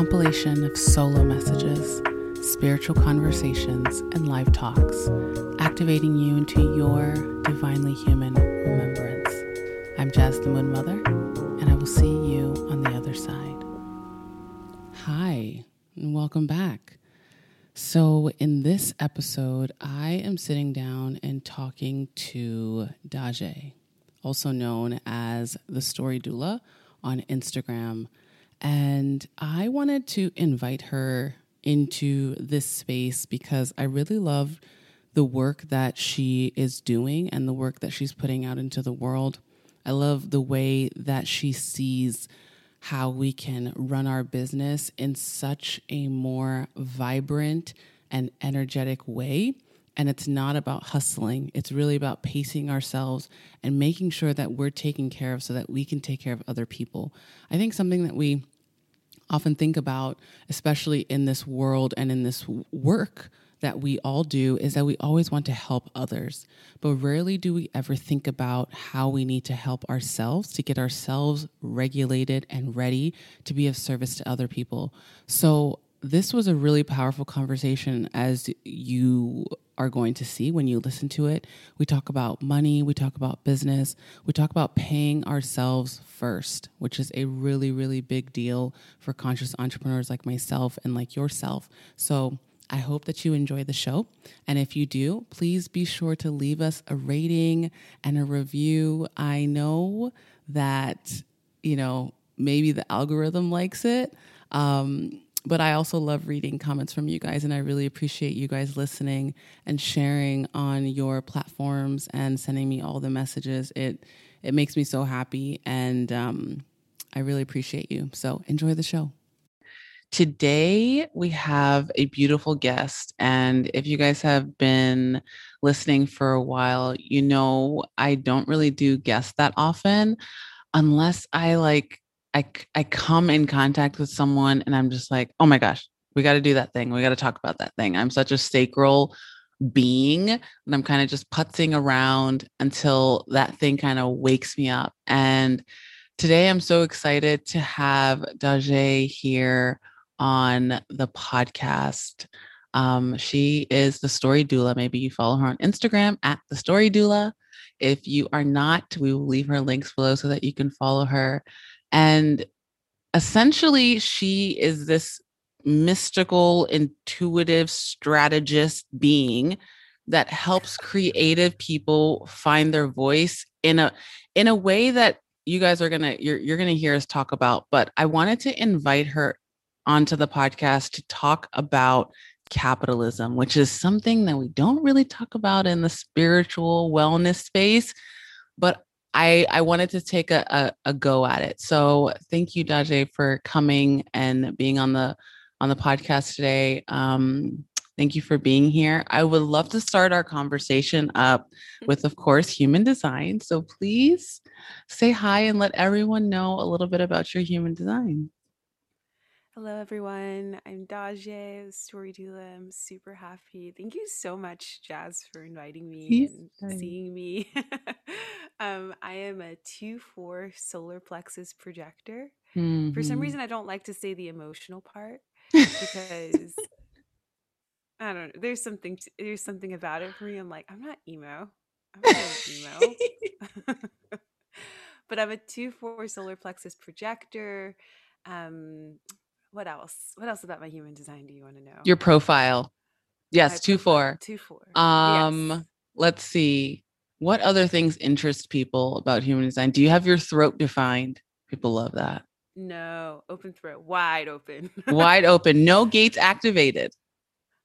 compilation of solo messages, spiritual conversations, and live talks, activating you into your divinely human remembrance. I'm Jas the Moon Mother, and I will see you on the other side. Hi, and welcome back. So, in this episode, I am sitting down and talking to Daje, also known as the Story Doula on Instagram and I wanted to invite her into this space because I really love the work that she is doing and the work that she's putting out into the world. I love the way that she sees how we can run our business in such a more vibrant and energetic way. And it's not about hustling, it's really about pacing ourselves and making sure that we're taken care of so that we can take care of other people. I think something that we often think about, especially in this world and in this work that we all do, is that we always want to help others. But rarely do we ever think about how we need to help ourselves to get ourselves regulated and ready to be of service to other people. So, this was a really powerful conversation as you are going to see when you listen to it. We talk about money, we talk about business, we talk about paying ourselves first, which is a really, really big deal for conscious entrepreneurs like myself and like yourself. So, I hope that you enjoy the show. And if you do, please be sure to leave us a rating and a review. I know that, you know, maybe the algorithm likes it. Um, but I also love reading comments from you guys, and I really appreciate you guys listening and sharing on your platforms and sending me all the messages. It it makes me so happy, and um, I really appreciate you. So enjoy the show. Today we have a beautiful guest, and if you guys have been listening for a while, you know I don't really do guests that often, unless I like I, I come in contact with someone and I'm just like, oh my gosh, we got to do that thing. We got to talk about that thing. I'm such a sacral being and I'm kind of just putzing around until that thing kind of wakes me up. And today I'm so excited to have Daje here on the podcast. Um, she is the story doula. Maybe you follow her on Instagram at the story doula. If you are not, we will leave her links below so that you can follow her. And essentially, she is this mystical, intuitive strategist being that helps creative people find their voice in a in a way that you guys are gonna you're you're gonna hear us talk about. But I wanted to invite her onto the podcast to talk about capitalism, which is something that we don't really talk about in the spiritual wellness space. But I I wanted to take a, a, a go at it. So thank you, Daje, for coming and being on the on the podcast today. Um, thank you for being here. I would love to start our conversation up with, of course, human design. So please say hi and let everyone know a little bit about your human design. Hello, everyone. I'm Daje, story doula. I'm super happy. Thank you so much, Jas, for inviting me and seeing me. um, I am a 2 4 solar plexus projector. Mm-hmm. For some mm-hmm. reason, I don't like to say the emotional part because I don't know. There's something, to, there's something about it for me. I'm like, I'm not emo. I'm not emo. but I'm a 2 4 solar plexus projector. Um, what else? What else about my human design do you want to know? Your profile. Yes, two profile. four. Two four. Um, yes. let's see. What other things interest people about human design? Do you have your throat defined? People love that. No, open throat, wide open. wide open, no gates activated.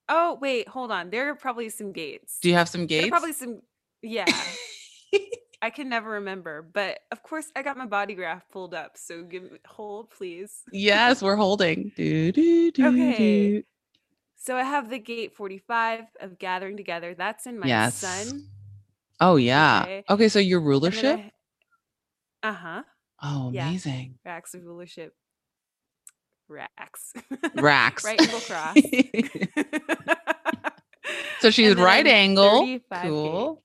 Oh, wait, hold on. There are probably some gates. Do you have some gates? probably some yeah. I can never remember, but of course I got my body graph pulled up. So give me hold, please. Yes, we're holding. Do, do, do, okay. So I have the gate 45 of gathering together. That's in my yes. sun. Oh yeah. Okay, okay so your rulership? Uh huh. Oh, amazing. Yeah. Racks of rulership. Racks. Racks. right angle cross. so she's right angle. Cool.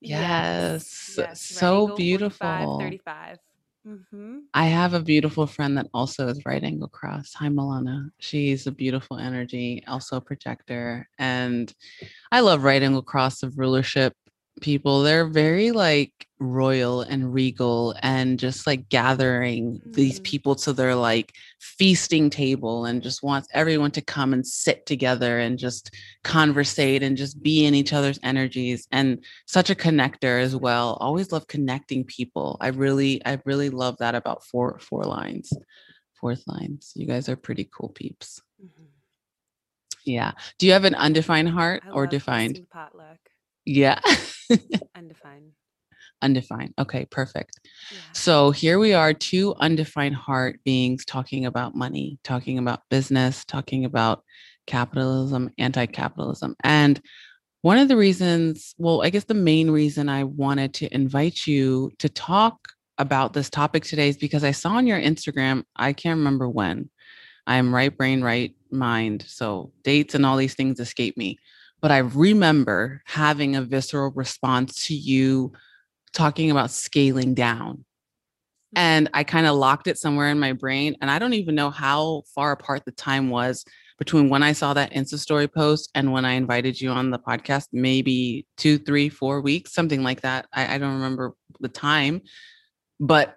Yes. yes. So beautiful. 35. Mm-hmm. I have a beautiful friend that also is right angle cross. Hi, Milana. She's a beautiful energy, also a projector. And I love right angle cross of rulership people. They're very like royal and regal and just like gathering mm. these people to their like feasting table and just wants everyone to come and sit together and just conversate and just be in each other's energies and such a connector as well always love connecting people i really i really love that about four four lines fourth lines you guys are pretty cool peeps mm-hmm. yeah do you have an undefined heart I or defined potluck yeah undefined Undefined. Okay, perfect. Yeah. So here we are, two undefined heart beings talking about money, talking about business, talking about capitalism, anti capitalism. And one of the reasons, well, I guess the main reason I wanted to invite you to talk about this topic today is because I saw on your Instagram, I can't remember when. I am right brain, right mind. So dates and all these things escape me. But I remember having a visceral response to you talking about scaling down. Mm-hmm. And I kind of locked it somewhere in my brain. And I don't even know how far apart the time was between when I saw that Insta story post and when I invited you on the podcast, maybe two, three, four weeks, something like that. I, I don't remember the time, but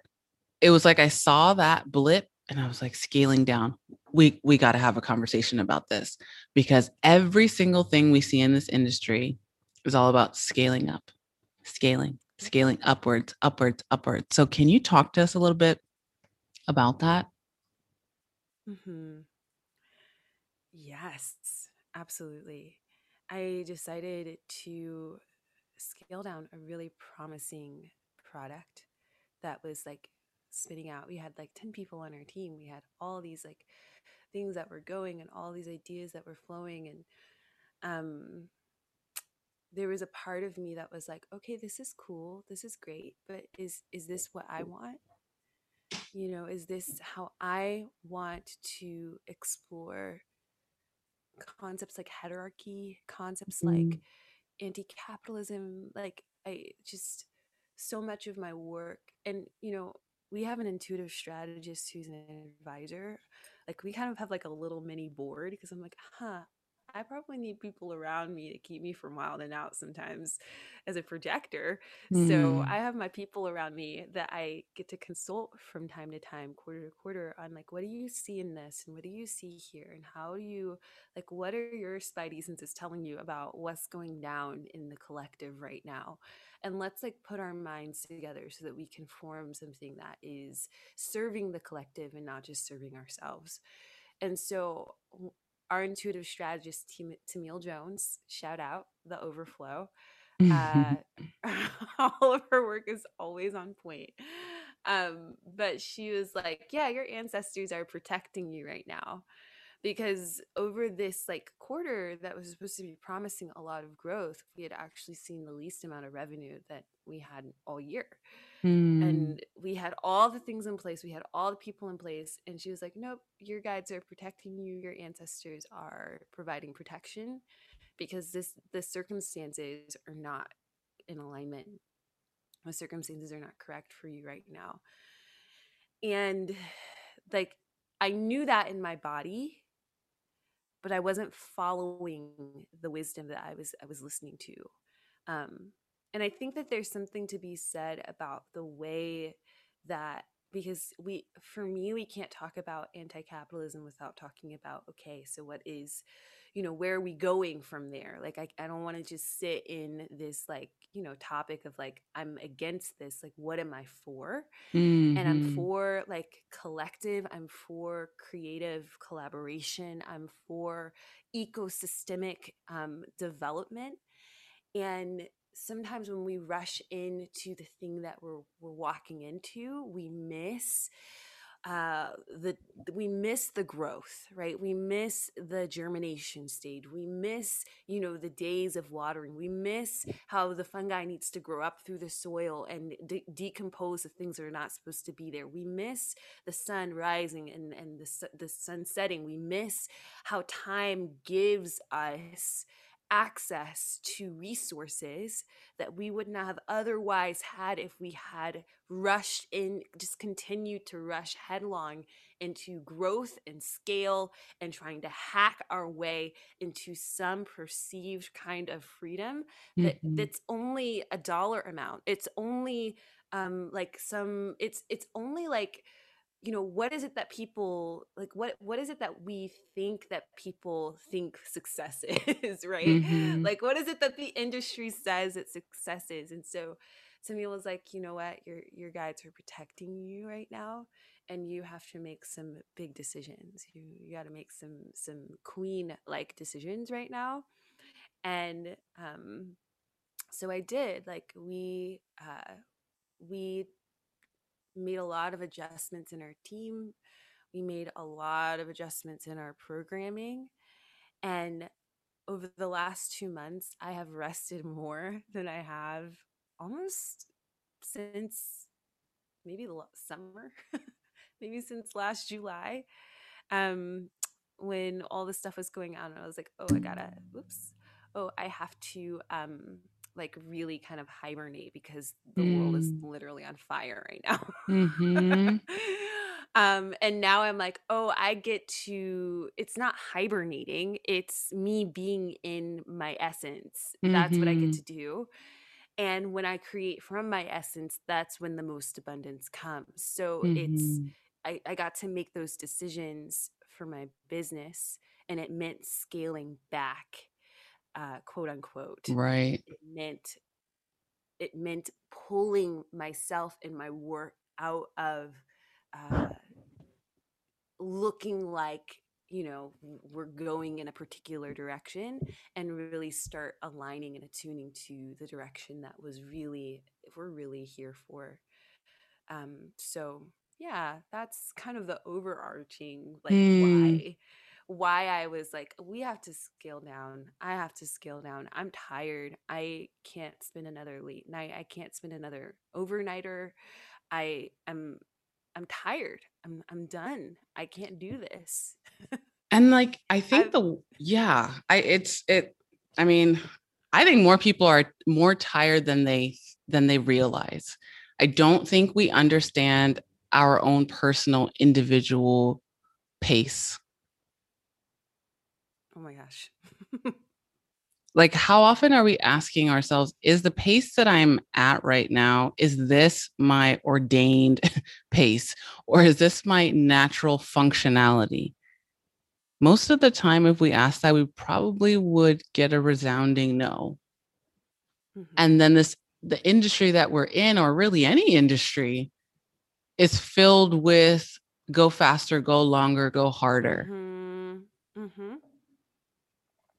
it was like I saw that blip and I was like scaling down. We we got to have a conversation about this because every single thing we see in this industry is all about scaling up, scaling, scaling upwards, upwards, upwards. So, can you talk to us a little bit about that? Mm-hmm. Yes, absolutely. I decided to scale down a really promising product that was like spinning out. We had like 10 people on our team. We had all these like things that were going and all these ideas that were flowing and um there was a part of me that was like okay this is cool this is great but is is this what i want you know is this how i want to explore concepts like heterarchy concepts mm-hmm. like anti-capitalism like i just so much of my work and you know we have an intuitive strategist who's an advisor like we kind of have like a little mini board because i'm like huh I probably need people around me to keep me from wilding out sometimes as a projector. Mm. So I have my people around me that I get to consult from time to time, quarter to quarter, on like, what do you see in this? And what do you see here? And how do you, like, what are your spidey senses telling you about what's going down in the collective right now? And let's like put our minds together so that we can form something that is serving the collective and not just serving ourselves. And so our intuitive strategist, Tamil Jones, shout out the overflow. Uh, all of her work is always on point. Um, but she was like, Yeah, your ancestors are protecting you right now. Because over this like quarter that was supposed to be promising a lot of growth, we had actually seen the least amount of revenue that we had all year. Mm. And we had all the things in place. We had all the people in place. And she was like, Nope, your guides are protecting you. Your ancestors are providing protection because this the circumstances are not in alignment. The circumstances are not correct for you right now. And like I knew that in my body, but I wasn't following the wisdom that I was I was listening to. Um, and I think that there's something to be said about the way that because we for me we can't talk about anti-capitalism without talking about okay so what is you know where are we going from there like i, I don't want to just sit in this like you know topic of like i'm against this like what am i for mm-hmm. and i'm mm-hmm. for like collective i'm for creative collaboration i'm for ecosystemic um, development and sometimes when we rush into the thing that we're we're walking into, we miss uh the we miss the growth right? We miss the germination stage. We miss you know the days of watering. We miss how the fungi needs to grow up through the soil and de- decompose the things that are not supposed to be there. We miss the sun rising and and the, the sun setting. We miss how time gives us access to resources that we would not have otherwise had if we had rushed in, just continued to rush headlong into growth and scale and trying to hack our way into some perceived kind of freedom that mm-hmm. that's only a dollar amount. It's only um like some it's it's only like you know what is it that people like what what is it that we think that people think success is right? Mm-hmm. like what is it that the industry says that success is? And so Samuel was like you know what? Your your guides are protecting you right now and you have to make some big decisions. You, you got to make some some queen like decisions right now. And um so i did like we uh we made a lot of adjustments in our team. We made a lot of adjustments in our programming. And over the last two months, I have rested more than I have almost since maybe the summer, maybe since last July. Um, when all this stuff was going on, I was like, oh, I gotta, oops, oh, I have to um, like really kind of hibernate because the mm. world is mm. literally on fire right now. Mm-hmm. um, and now I'm like, oh, I get to, it's not hibernating, it's me being in my essence. Mm-hmm. That's what I get mm-hmm. to do. And when I create from my essence, that's when the most abundance comes. So mm-hmm. it's, I, I got to make those decisions for my business, and it meant scaling back uh, quote unquote. Right. It meant it meant pulling myself and my work out of uh, looking like you know we're going in a particular direction and really start aligning and attuning to the direction that was really we're really here for um so yeah that's kind of the overarching like mm. why why I was like, we have to scale down. I have to scale down. I'm tired. I can't spend another late night. I can't spend another overnighter. I am I'm tired. I'm I'm done. I can't do this. and like I think I've, the yeah, I it's it I mean, I think more people are more tired than they than they realize. I don't think we understand our own personal individual pace Oh my gosh. like how often are we asking ourselves is the pace that i'm at right now is this my ordained pace or is this my natural functionality most of the time if we ask that we probably would get a resounding no mm-hmm. and then this the industry that we're in or really any industry is filled with go faster go longer go harder mm-hmm. Mm-hmm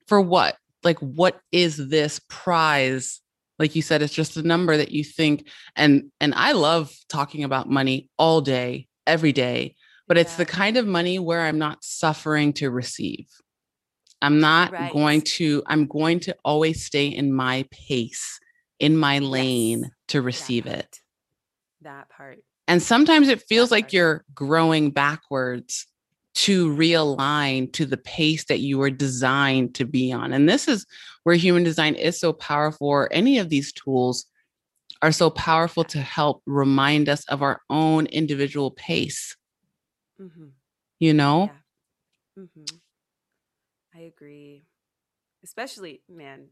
for what? Like, what is this prize? Like you said, it's just a number that you think. And and I love talking about money all day, every day, but yeah. it's the kind of money where I'm not suffering to receive. I'm not right. going to, I'm going to always stay in my pace, in my lane yes. to receive that it. That part. And sometimes it feels like you're growing backwards to realign to the pace that you were designed to be on. And this is where human design is so powerful, or any of these tools are so powerful to help remind us of our own individual pace. Mm-hmm. You know? Yeah. Mm-hmm. I agree. Especially, man,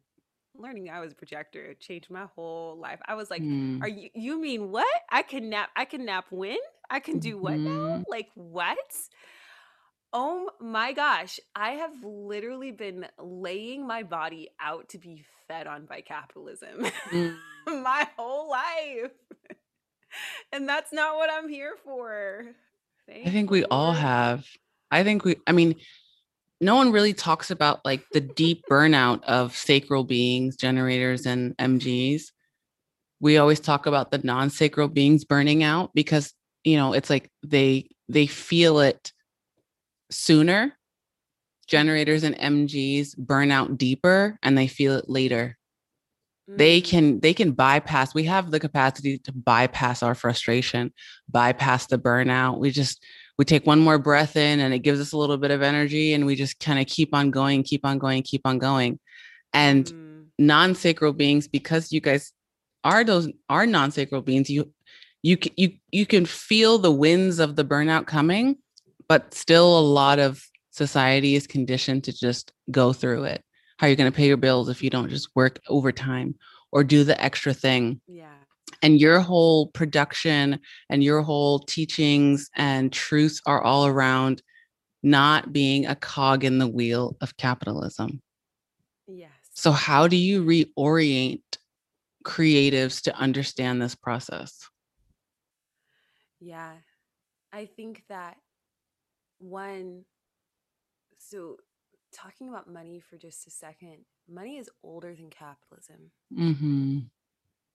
learning I was a projector changed my whole life. I was like, mm. "Are you? You mean what? I can nap. I can nap when? I can do what mm-hmm. now? Like what?" Oh my gosh, I have literally been laying my body out to be fed on by capitalism mm. my whole life. and that's not what I'm here for. Thank I think we all have. I think we, I mean, no one really talks about like the deep burnout of sacral beings, generators, and MGs. We always talk about the non-sacral beings burning out because, you know, it's like they they feel it sooner. Generators and MGs burn out deeper and they feel it later. Mm. They can they can bypass. We have the capacity to bypass our frustration, bypass the burnout. We just we take one more breath in and it gives us a little bit of energy and we just kind of keep on going, keep on going, keep on going. And mm. non-sacral beings, because you guys are those are non-sacral beings, you you you you can feel the winds of the burnout coming, but still a lot of society is conditioned to just go through it. How are you going to pay your bills if you don't just work overtime or do the extra thing? Yeah. And your whole production and your whole teachings and truths are all around not being a cog in the wheel of capitalism. Yes. So, how do you reorient creatives to understand this process? Yeah. I think that one, so talking about money for just a second, money is older than capitalism. Mm-hmm.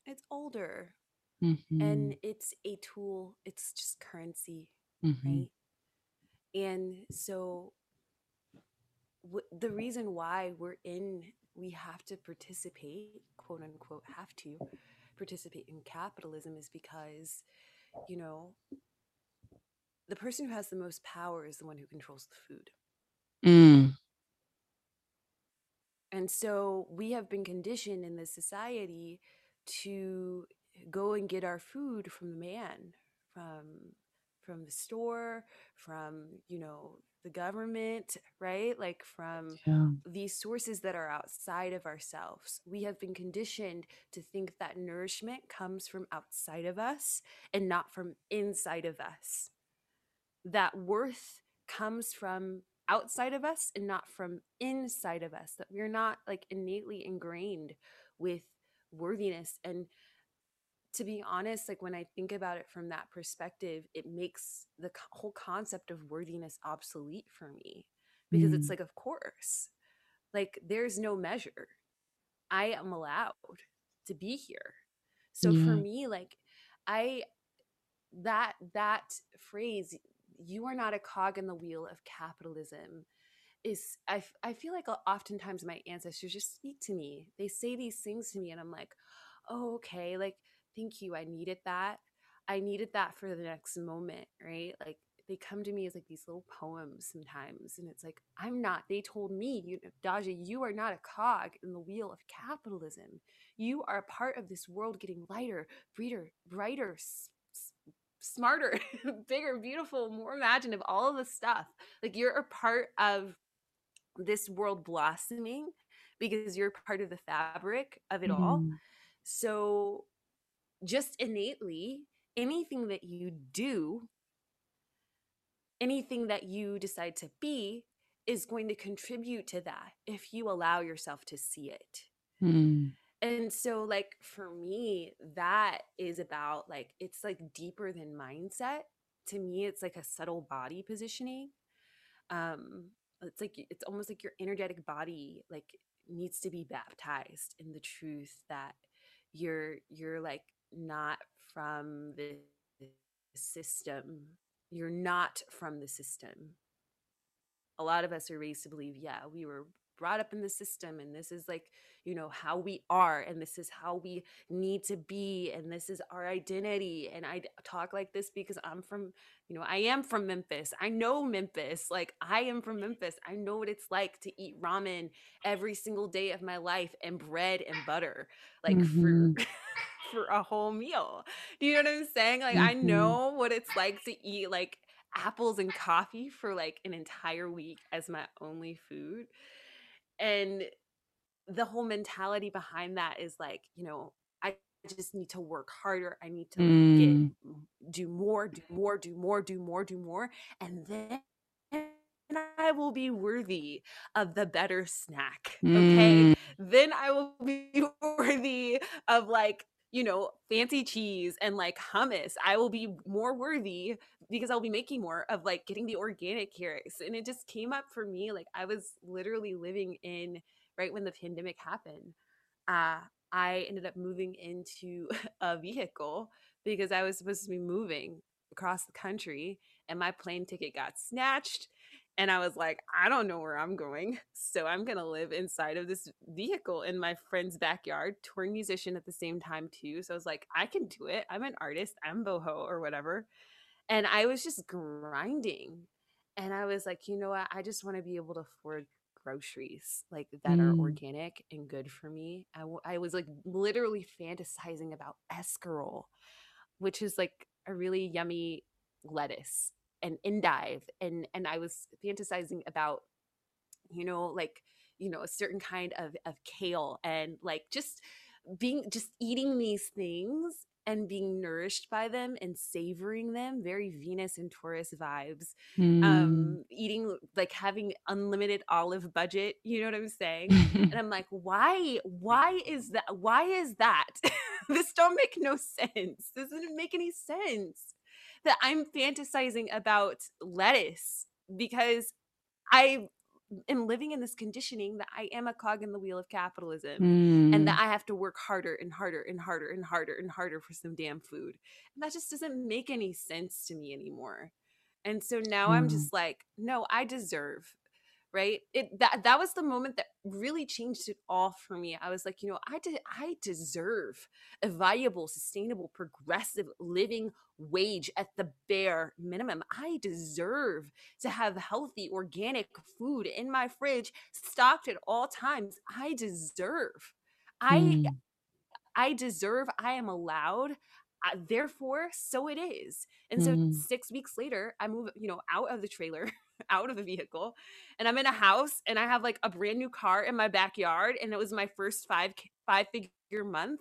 It's older. Mm-hmm. And it's a tool, it's just currency, mm-hmm. right? And so w- the reason why we're in, we have to participate, quote unquote, have to participate in capitalism is because, you know, the person who has the most power is the one who controls the food. Mm. And so we have been conditioned in this society to go and get our food from the man, from from the store, from, you know, the government, right? Like from yeah. these sources that are outside of ourselves. We have been conditioned to think that nourishment comes from outside of us and not from inside of us. That worth comes from outside of us and not from inside of us that we're not like innately ingrained with worthiness and to be honest like when i think about it from that perspective it makes the whole concept of worthiness obsolete for me because mm. it's like of course like there's no measure i am allowed to be here so yeah. for me like i that that phrase you are not a cog in the wheel of capitalism is I, I feel like uh, oftentimes my ancestors just speak to me. They say these things to me and i'm like oh okay like thank you i needed that. I needed that for the next moment right? Like they come to me as like these little poems sometimes and it's like i'm not they told me you Daje you are not a cog in the wheel of capitalism. You are a part of this world getting lighter breeder brighter smarter, bigger, beautiful, more imaginative, all of the stuff. Like you're a part of this world blossoming because you're part of the fabric of it mm-hmm. all. So just innately, anything that you do, anything that you decide to be is going to contribute to that if you allow yourself to see it. Mm. And so like for me that is about like it's like deeper than mindset. To me it's like a subtle body positioning. Um it's like it's almost like your energetic body like needs to be baptized in the truth that you're you're like not from the system. You're not from the system. A lot of us are raised to believe, yeah, we were brought up in the system and this is like you know how we are and this is how we need to be and this is our identity and i talk like this because i'm from you know i am from memphis. I know memphis. Like i am from memphis. I know what it's like to eat ramen every single day of my life and bread and butter like mm-hmm. for for a whole meal. Do you know what i'm saying? Like mm-hmm. i know what it's like to eat like apples and coffee for like an entire week as my only food and the whole mentality behind that is like you know i just need to work harder i need to mm. get do more do more do more do more do more and then I will be worthy of the better snack. Okay. Mm. Then I will be worthy of like, you know, fancy cheese and like hummus. I will be more worthy because I'll be making more of like getting the organic carrots. And it just came up for me. Like I was literally living in right when the pandemic happened, uh, I ended up moving into a vehicle because I was supposed to be moving across the country and my plane ticket got snatched. And I was like, I don't know where I'm going. So I'm going to live inside of this vehicle in my friend's backyard, touring musician at the same time, too. So I was like, I can do it. I'm an artist. I'm boho or whatever. And I was just grinding. And I was like, you know what? I just want to be able to afford groceries like that mm. are organic and good for me. I, w- I was like literally fantasizing about escarole, which is like a really yummy lettuce and endive and and I was fantasizing about you know like you know a certain kind of of kale and like just being just eating these things and being nourished by them and savoring them very venus and taurus vibes mm. um eating like having unlimited olive budget you know what i'm saying? And i'm like why why is that why is that? This don't make no sense. This doesn't make any sense that i'm fantasizing about lettuce because i am living in this conditioning that I am a cog in the wheel of capitalism mm. and that mm. I have to work harder and harder and harder and harder and harder for some damn food. And that just doesn't make any sense to me anymore. And so now mm. I'm just like, no, I deserve right it that that was the moment that really changed it all for me i was like you know i did i deserve a viable sustainable progressive living wage at the bare minimum. I deserve to have healthy organic food in my fridge stocked at all times. I deserve. I mm. i deserve i am allowed uh, therefore so it is. And so mm. six weeks later i move you know out of the trailer out of the vehicle and i'm in a house and i have like a brand new car in my backyard and it was my first five five figure month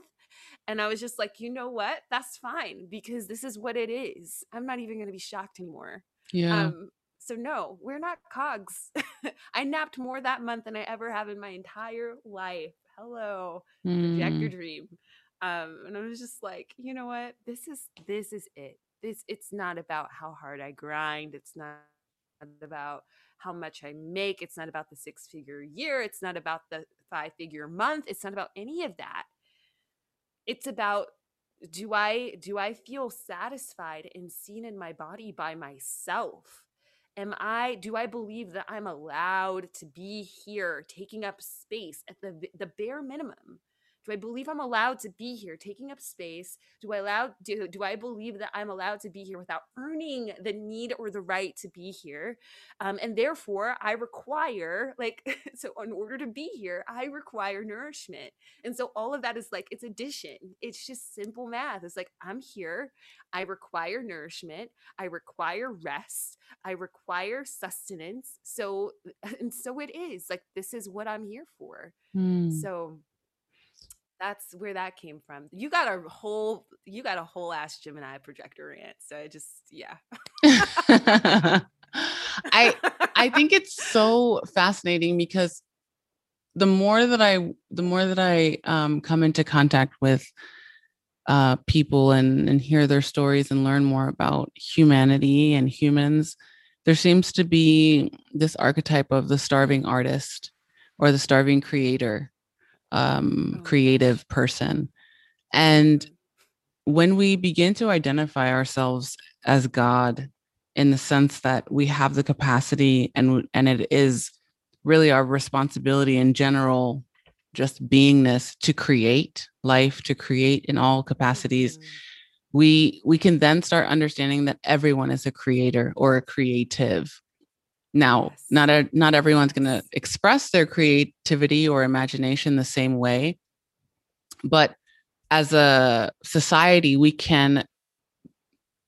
and i was just like you know what? That's fine because this is what it is. I'm not even going to be shocked anymore. Yeah. Um so no we're not cogs. I napped more that month than i ever have in my entire life. Hello. Mm. project your dream. Um and i was just like you know what? This is this is it. This it's not about how hard i grind. It's not about how much I make. It's not about the six figure year. It's not about the five figure month. It's not about any of that. It's about do I do I feel satisfied and seen in my body by myself? Am I do I believe that I'm allowed to be here taking up space at the the bare minimum? Do I believe I'm allowed to be here taking up space? Do I allow do, do I believe that I'm allowed to be here without earning the need or the right to be here? Um, and therefore I require like so in order to be here, I require nourishment. And so all of that is like it's addition. It's just simple math. It's like I'm here. I require nourishment. I require rest. I require sustenance. So and so it is. Like this is what I'm here for. Mm. So that's where that came from. You got a whole you got a whole ass Gemini projector rant. So I just yeah. I I think it's so fascinating because the more that I the more that I um, come into contact with uh, people and and hear their stories and learn more about humanity and humans, there seems to be this archetype of the starving artist or the starving creator um, oh, creative person. And when we begin to identify ourselves as God in the sense that we have the capacity and and it is really our responsibility in general just beingness to create life to create in all capacities mm-hmm. we we can then start understanding that everyone is a creator or a creative now, yes. not a, not everyone's going to express their creativity or imagination the same way, but as a society, we can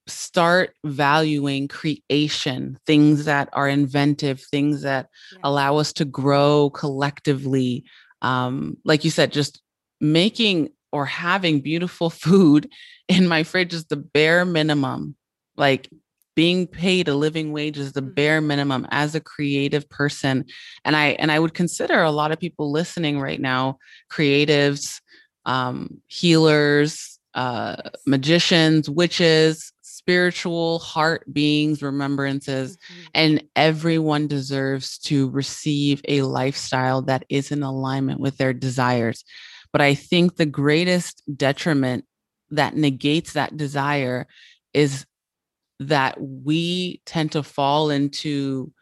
start valuing creation, things that are inventive, things that yes. allow us to grow collectively. Um, like you said, just making or having beautiful food in my fridge is the bare minimum. Like being paid a living wage is the mm-hmm. bare minimum as a creative person and i and i would consider a lot of people listening right now creatives um, healers uh, magicians witches spiritual heart beings remembrances mm-hmm. and everyone deserves to receive a lifestyle that is in alignment with their desires but i think the greatest detriment that negates that desire is that we tend to fall into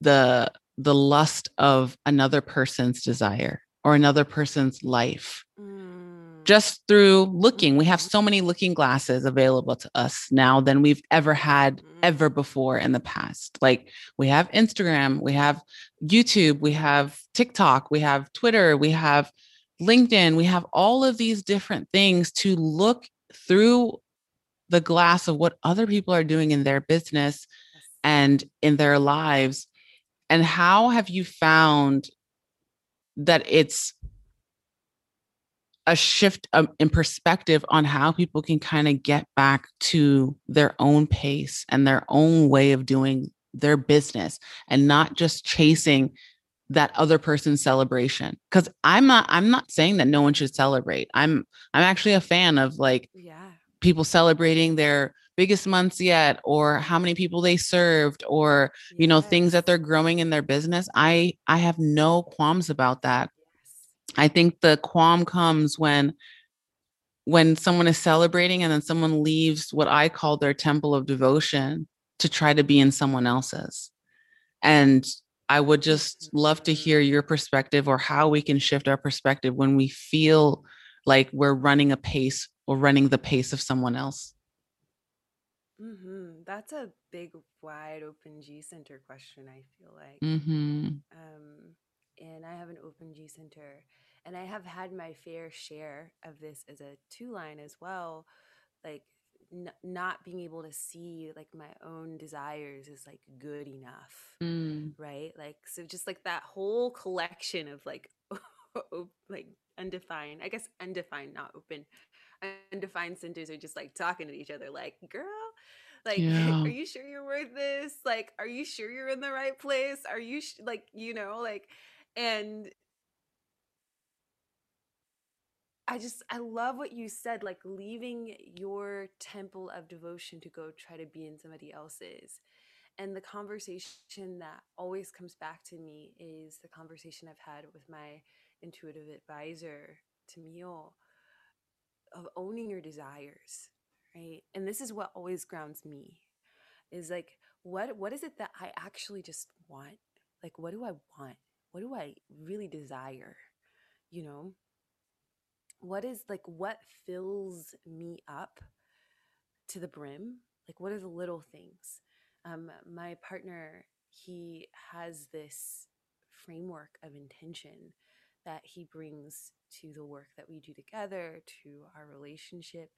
the the lust of another person's desire or another person's life. Mm. just through looking. We have mm-hmm. so many looking glasses available to us now than we've ever had ever mm. before in the past. Like we have Instagram, we have YouTube, we have TikTok, we have Twitter, we have LinkedIn, we have all of these different things to look through the glass of what other people are doing in their business and in their lives. And how have you found that it's a shift um, in perspective on how people can kind of get back to their own pace and their own way of doing their business and not just chasing that other person's celebration? Because i'm not i'm not saying that no one should celebrate. I'm i'm actually a fan of like yeah people celebrating their biggest months yet or how many people they served or you know things that they're growing in their business i i have no qualms about that. I think the qualm comes when when someone is celebrating and then someone leaves what I call their temple of devotion to try to be in someone else's. And I would just love to hear mm-hmm. your perspective or how we can shift our perspective when we feel like we're running a pace or running the pace of someone else. Mm-hmm. That's a big, wide open G center question, I feel like. Mm-hmm. Um, and I have an open G center and I have had my fair share of this as a two line as well, like n- not being able to see like my own desires is like good enough, mm. right? Like so, just like that whole collection of like like undefined, I guess undefined, not open, undefined centers are just like talking to each other, like girl. Like, yeah. are you sure you're worth this? Like, are you sure you're in the right place? Are you sh- like, you know, like, and I just I love what you said like leaving your temple of devotion to go try to be in somebody else's. And the conversation that always comes back to me is the conversation I've had with my intuitive advisor, Tamil, of owning your desires, right? And this is what always grounds me is like what what is it that I actually just want? Like what do I want? What do I really desire? You know? what is like what fills me up to the brim like what are the little things um my partner he has this framework of intention that he brings to the work that we do together to our relationship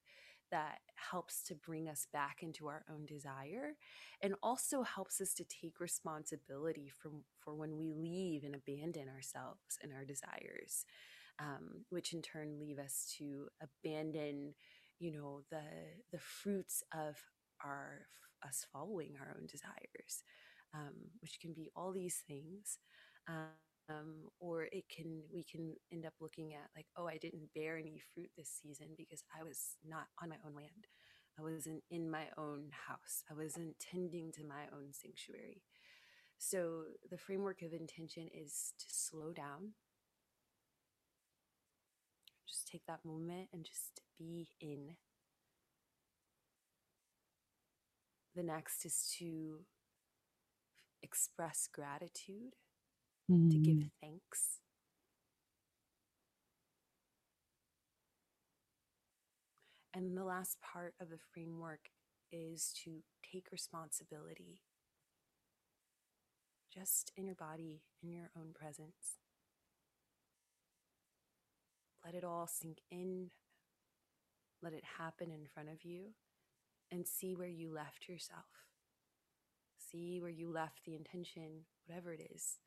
that helps to bring us back into our own desire and also helps us to take responsibility for, for when we leave and abandon ourselves and our desires um, which in turn leave us to abandon, you know, the the fruits of our us following our own desires, um, which can be all these things. Um, Um, or it can we can end up looking at like oh i didn't bear any fruit this season because i was not on my own land. I wasn't in my own house. I wasn't tending to my own sanctuary. So the framework of intention is to slow down. Just take that moment and just be in. The next is to express gratitude, mm. to give mm. thanks. And the last part of the framework is to take responsibility just in your body, in your own presence. Let it all sink in. Let it happen in front of you and see where you left yourself. See where you left the intention, whatever it is.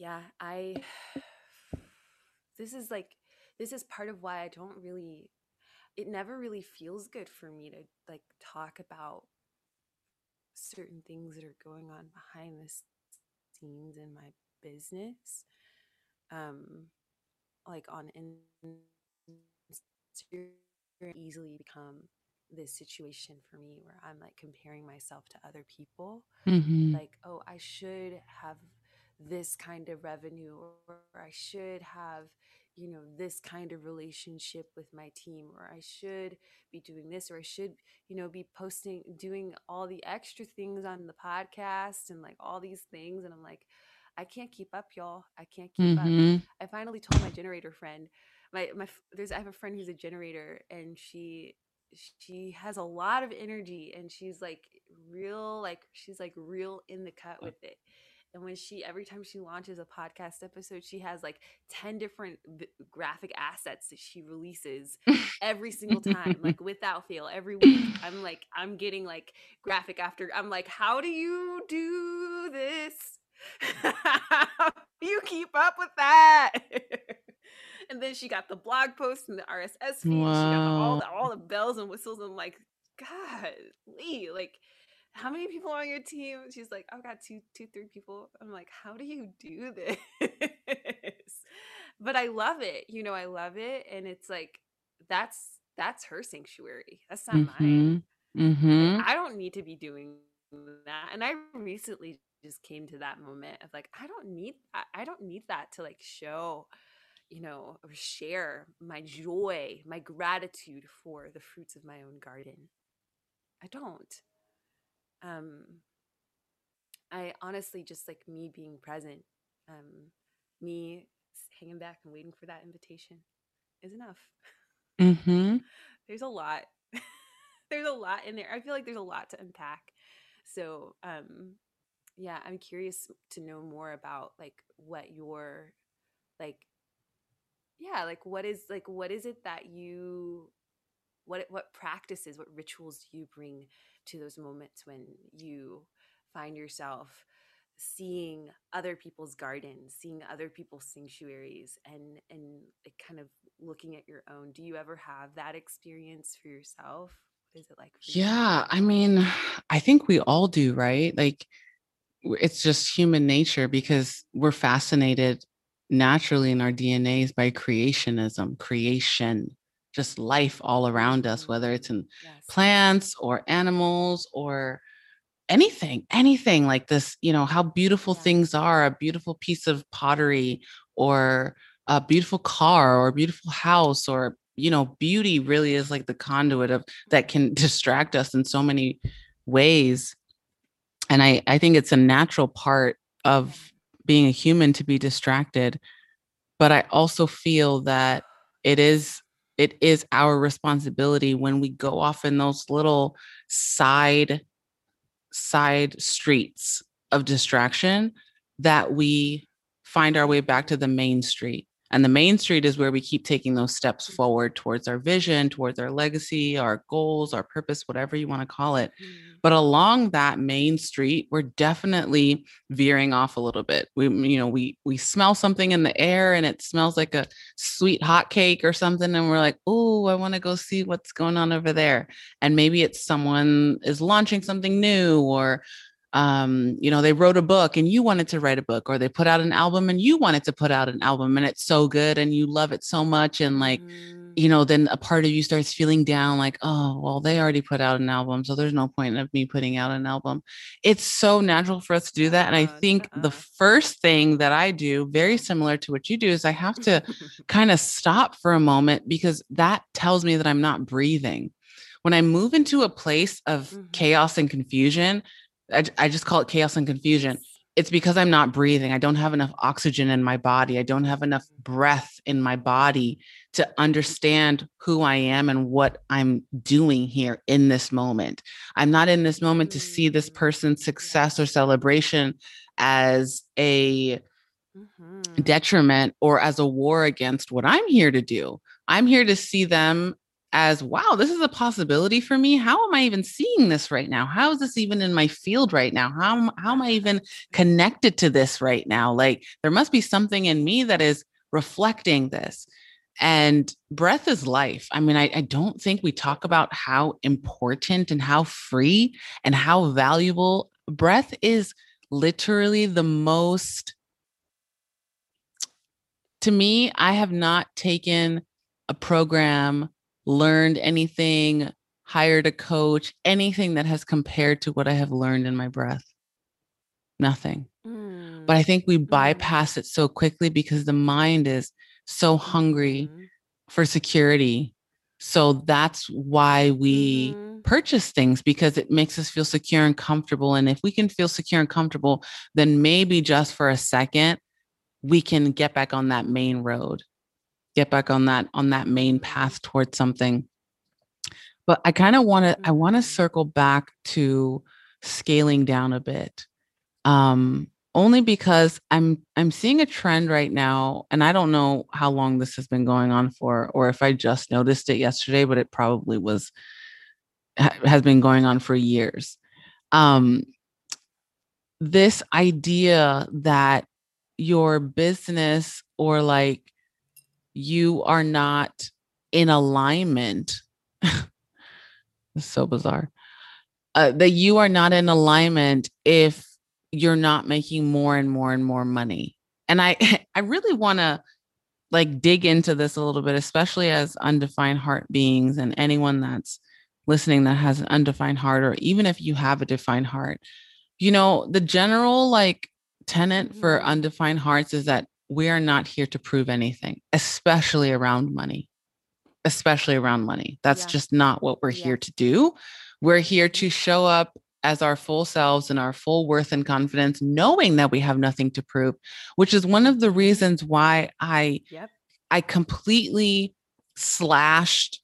Yeah, I. This is like, this is part of why I don't really, it never really feels good for me to like talk about certain things that are going on behind the scenes in my business um like on Instagram easily become this situation for me where I'm like comparing myself to other people. Mm-hmm. Like, oh, I should have this kind of revenue, or I should have, you know, this kind of relationship with my team, or I should be doing this, or I should, you know, be posting, doing all the extra things on the podcast and like all these things. And I'm like, I can't keep up, y'all. I can't keep mm-hmm. up. I finally told my generator friend, my my there's I have a friend who's a generator and she she has a lot of energy and she's like real like she's like real in the cut with it and when she every time she launches a podcast episode she has like 10 different v- graphic assets that she releases every single time like without fail every week. I'm like i'm getting like graphic after i'm like how do you do this? You keep up with that. And then she got the blog post and the rss feed. Wow. she got all the, all the bells and whistles. I'm like god lee like how many people are on your team? She's like, I've got two, two, three people. I'm like, how do you do this? but I love it. You know, I love it. And it's like, that's, that's her sanctuary. That's not mm-hmm. mine. Mm-hmm. Like, I don't need to be doing that. And I recently just came to that moment of like, I don't need, I, I don't need that to like show, you know, or share my joy, my gratitude for the fruits of my own garden. I don't um i honestly just like me being present um me hanging back and waiting for that invitation is enough. Mm-hmm. there's a lot. There's a lot in there. I feel like there's a lot to unpack. So um yeah i'm curious to know more about like what your like yeah like what is like what is it that you what what practices what rituals do you bring to those moments when you find yourself seeing other people's gardens seeing other people's sanctuaries and and kind of looking at your own. Do you ever have that experience for yourself? What is it like yeah you? i mean i think we all do right? Like it's just human nature because we're fascinated naturally in our DNAs by creationism, creation, just life all around us, mm-hmm. whether it's in yes. plants or animals or anything, anything like this, you know, how beautiful yeah. things are, a beautiful piece of pottery or a beautiful car or a beautiful house or you know beauty really is like the conduit of that mm-hmm. can distract us in so many ways and i i think it's a natural part of being a human to be distracted but i also feel that it is it is our responsibility when we go off in those little side side streets of distraction that we find our way back to the main street and the main street is where we keep taking those steps forward towards our vision, towards our legacy, our goals, our purpose, whatever you want to call it. Mm-hmm. But along that main street, we're definitely veering off a little bit. We, you know, we we smell something in the air and it smells like a sweet hot cake or something, and we're like, oh, I want to go see what's going on over there. And maybe it's someone is launching something new or um, you know, they wrote a book and you wanted to write a book, or they put out an album and you wanted to put out an album and it's so good and you love it so much. And like, mm. you know, then a part of you starts feeling down, like, oh, well, they already put out an album. So there's no point of me putting out an album. It's so natural for us to do that. And I think uh-uh. the first thing that I do, very similar to what you do, is I have to kind of stop for a moment because that tells me that I'm not breathing when I move into a place of mm-hmm. chaos and confusion, I, I just call it chaos and confusion. It's because I'm not breathing. I don't have enough oxygen in my body. I don't have enough breath in my body to understand who I am and what I'm doing here in this moment. I'm not in this moment to see this mm. person's success or celebration as a mm-hmm. detriment or as a war against what I'm here to do. I'm here to see them as wow, this is a possibility for me. How am I even seeing this right now? How is this even in my field right now? How, how am I even connected to this right now? Like there must be something in me that is reflecting this. And breath is life. I mean, I, I don't think we talk about how important and how free and how valuable breath is literally the most to me, I have not taken a program learned anything, hired a coach, anything that has compared to what I have learned in my breath. Nothing. Mm. But I think we mm. bypass it so quickly because the mind is so hungry mm. for security. So that's why we mm purchase things because it makes us feel secure and comfortable. And if we can feel secure and comfortable, then maybe just for a second, we can get back on that main road, get back on that on that main path towards something. But I kind of want to I want to mm-hmm. circle back to scaling down a bit. Um, only because I'm I'm seeing a trend right now, and I don't know how long this has been going on for, or if I just noticed it yesterday, but it probably was has been going on for years. Um, this idea that your business or like you are not in alignment. it's so bizarre. Uh, that you are not in alignment if you're not making more and more and more money. And I I really want to like dig into this a little bit especially as undefined heart beings and anyone that's listening that has an undefined heart or even if you have a defined heart. You know, the general like tenant for mm-hmm. undefined hearts is that we are not here to prove anything, especially around money. Especially around money. That's yeah. just not what we're yeah. here to do. We're here to show up as our full selves and our full worth and confidence, knowing that we have nothing to prove, which is one of the reasons why I yep. I completely slashed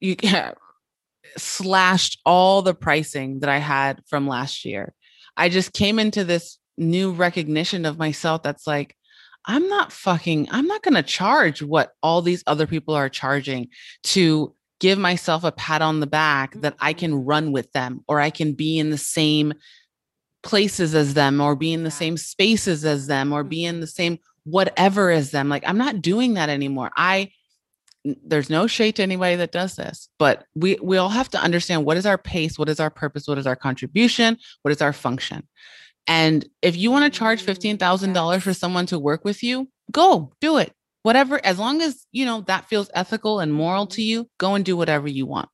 you slashed all the pricing that I had from last year. I just came into this new recognition of myself that's like I'm not fucking I'm not going to charge what all these other people are charging to give myself a pat on the back that I can mm-hmm. run with them or I can be in the same places as them or be in the same spaces as them or be in the same whatever as them. Like I'm not doing that anymore. I there's no shade to anybody that does this, but we we all have to understand what is our pace, what is our purpose, what is our contribution, what is our function. And if you want to charge $15,000 for someone to work with you, go do it whatever, as long as you know that feels ethical and moral to you, go and do whatever you want.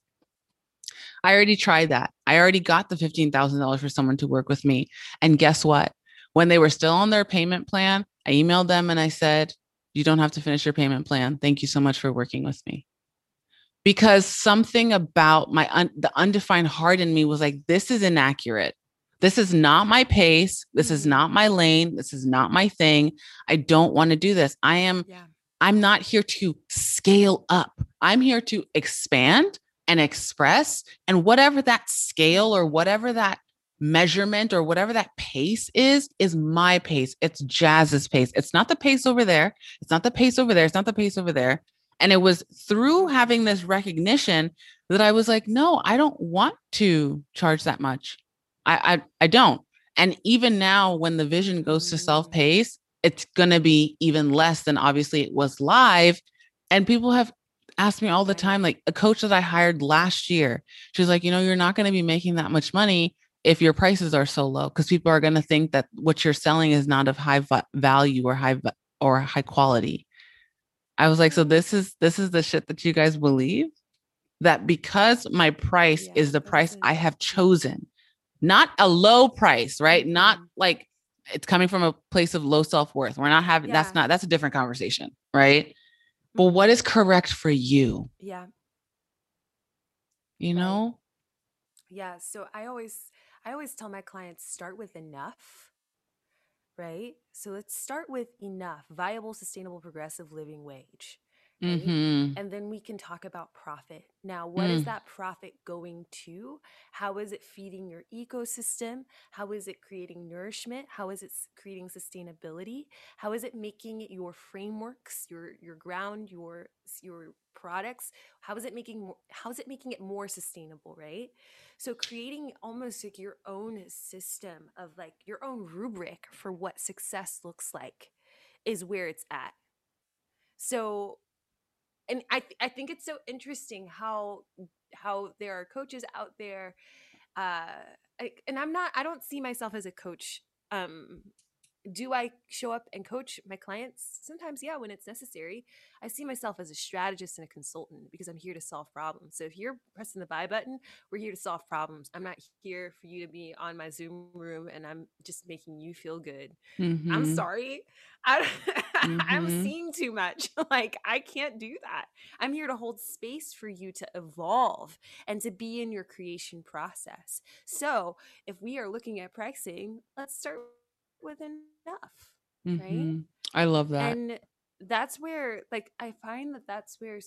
I already tried that. I already got the $15,000 for someone to work with me. And guess what? When they were still on their payment plan, I emailed them and I said, You don't have to finish your payment plan. Thank you so much for working with me. Because something about my un- the undefined heart in me was like, This is inaccurate. This is not my pace. This is mm-hmm. not my lane. This is not my thing. I don't want to do this. I am yeah. I'm not here to scale up. I'm here to expand and express. And whatever that scale or whatever that measurement or whatever that pace is, is my pace. It's Jas's pace. It's not the pace over there. It's not the pace over there. It's not the pace over there. And it was through having this recognition that I was like, no, I don't want to charge that much. I I, I don't. And even now, when the vision goes to self pace, it's going to be even less than obviously it was live. And people have asked me all the time, like a coach that I hired last year, she's like, you know, you're not going to be making that much money if your prices are so low because people are going to think that what you're selling is not of high value or high or high quality. I was like, so this is this is the shit that you guys believe that because my price yeah, is the price I have chosen, not a low price, right? Not mm-hmm. like it's coming from a place of low self-worth. We're not having yeah. that's not that's a different conversation, right? But mm-hmm. what is correct for you? Yeah. You know? Yeah, so I always I always tell my clients start with enough. Right? So let's start with enough viable sustainable progressive living wage. Right? Mm-hmm. And then we can talk about profit. Now, what mm. is that profit going to? How is it feeding your ecosystem? How is it creating nourishment? How is it creating sustainability? How is it making your frameworks, your your ground, your your products? How is it making more, how is it making it more sustainable, right? So creating almost like your own system of like your own rubric for what success looks like is where it's at. So and I th- I think it's so interesting how how there are coaches out there, uh, I, and I'm not I don't see myself as a coach um do I show up and coach my clients? Sometimes, yeah, when it's necessary. I see myself as a strategist and a consultant because I'm here to solve problems. So if you're pressing the buy button, we're here to solve problems. I'm not here for you to be on my Zoom room and I'm just making you feel good. Mm-hmm. I'm sorry. I, mm-hmm. I'm seeing too much. like, I can't do that. I'm here to hold space for you to evolve and to be in your creation process. So if we are looking at pricing, let's start with enough. Mm-hmm. Right. I love that. And that's where like i find that that's where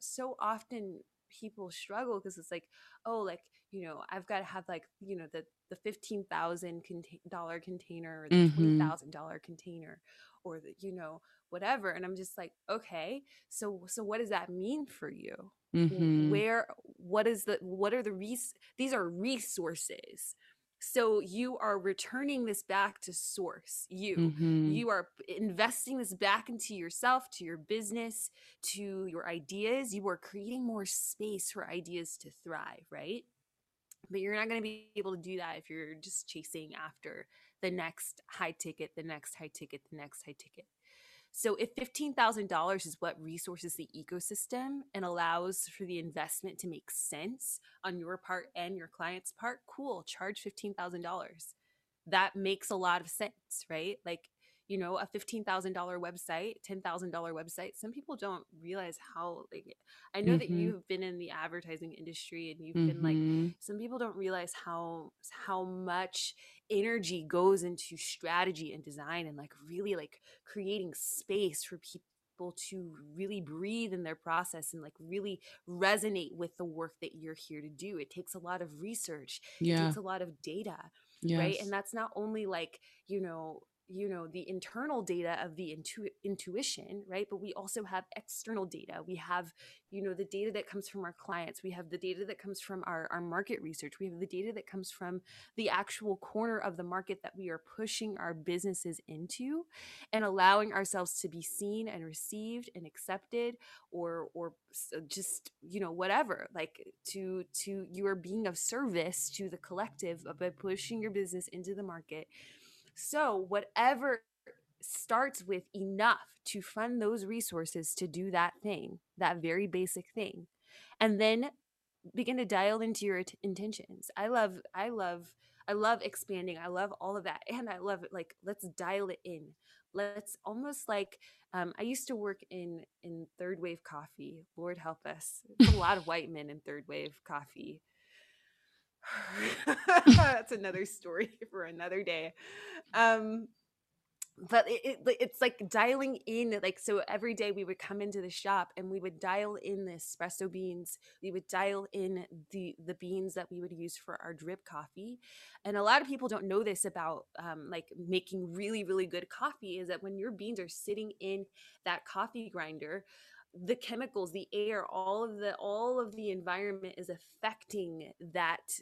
so often people struggle because it's like oh like you know i've got to have like you know the the fifteen thousand dollar container or the mm-hmm. twenty thousand dollar container or the you know whatever and i'm just like okay so so what does that mean for you mm-hmm. where what is the what are the res these are resources so you are returning this back to source. You mm-hmm. you are investing this back into yourself, to your business, to your ideas. You are creating more space for ideas to thrive, right? But you're not going to be able to do that if you're just chasing after the next high ticket, the next high ticket, the next high ticket. So if $15,000 is what resources the ecosystem and allows for the investment to make sense on your part and your client's part, cool, charge $15,000. That makes a lot of sense, right? Like you know a $15000 website $10000 website some people don't realize how like i know mm-hmm. that you've been in the advertising industry and you've mm-hmm. been like mm-hmm. some people don't realize how how much energy goes into strategy and design and like really like creating space for people to really breathe in their process and like really resonate with the work that you're here to do. It takes a lot of research. Yeah. It takes a lot of data. Yes. Right. And that's not only like, you know, you know the internal data of the intu- intuition right? But we also have external data. We have you know the data that comes from our clients. We have the data that comes from our, our market research. We have the data that comes from the actual corner of the market that we are pushing our businesses into and allowing ourselves to be seen and received and accepted or or just you know whatever like to to you are being of service to the collective by pushing your business into the market so, whatever starts with enough to fund those resources to do that thing, that very basic thing. And then begin to dial into your t- intentions. I love, I love, I love expanding. I love all of that. And I love it. Like, let's dial it in. Let's almost like, um, I used to work in in third wave coffee. Lord help us. A lot of white men in third wave coffee. That's another story for another day. Um, but it, it, it's like dialing in like so every day we would come into the shop and we would dial in the espresso beans we would dial in the the beans that we would use for our drip coffee and a lot of people don't know this about um, like making really really good coffee is that when your beans are sitting in that coffee grinder the chemicals the air all of the all of the environment is affecting that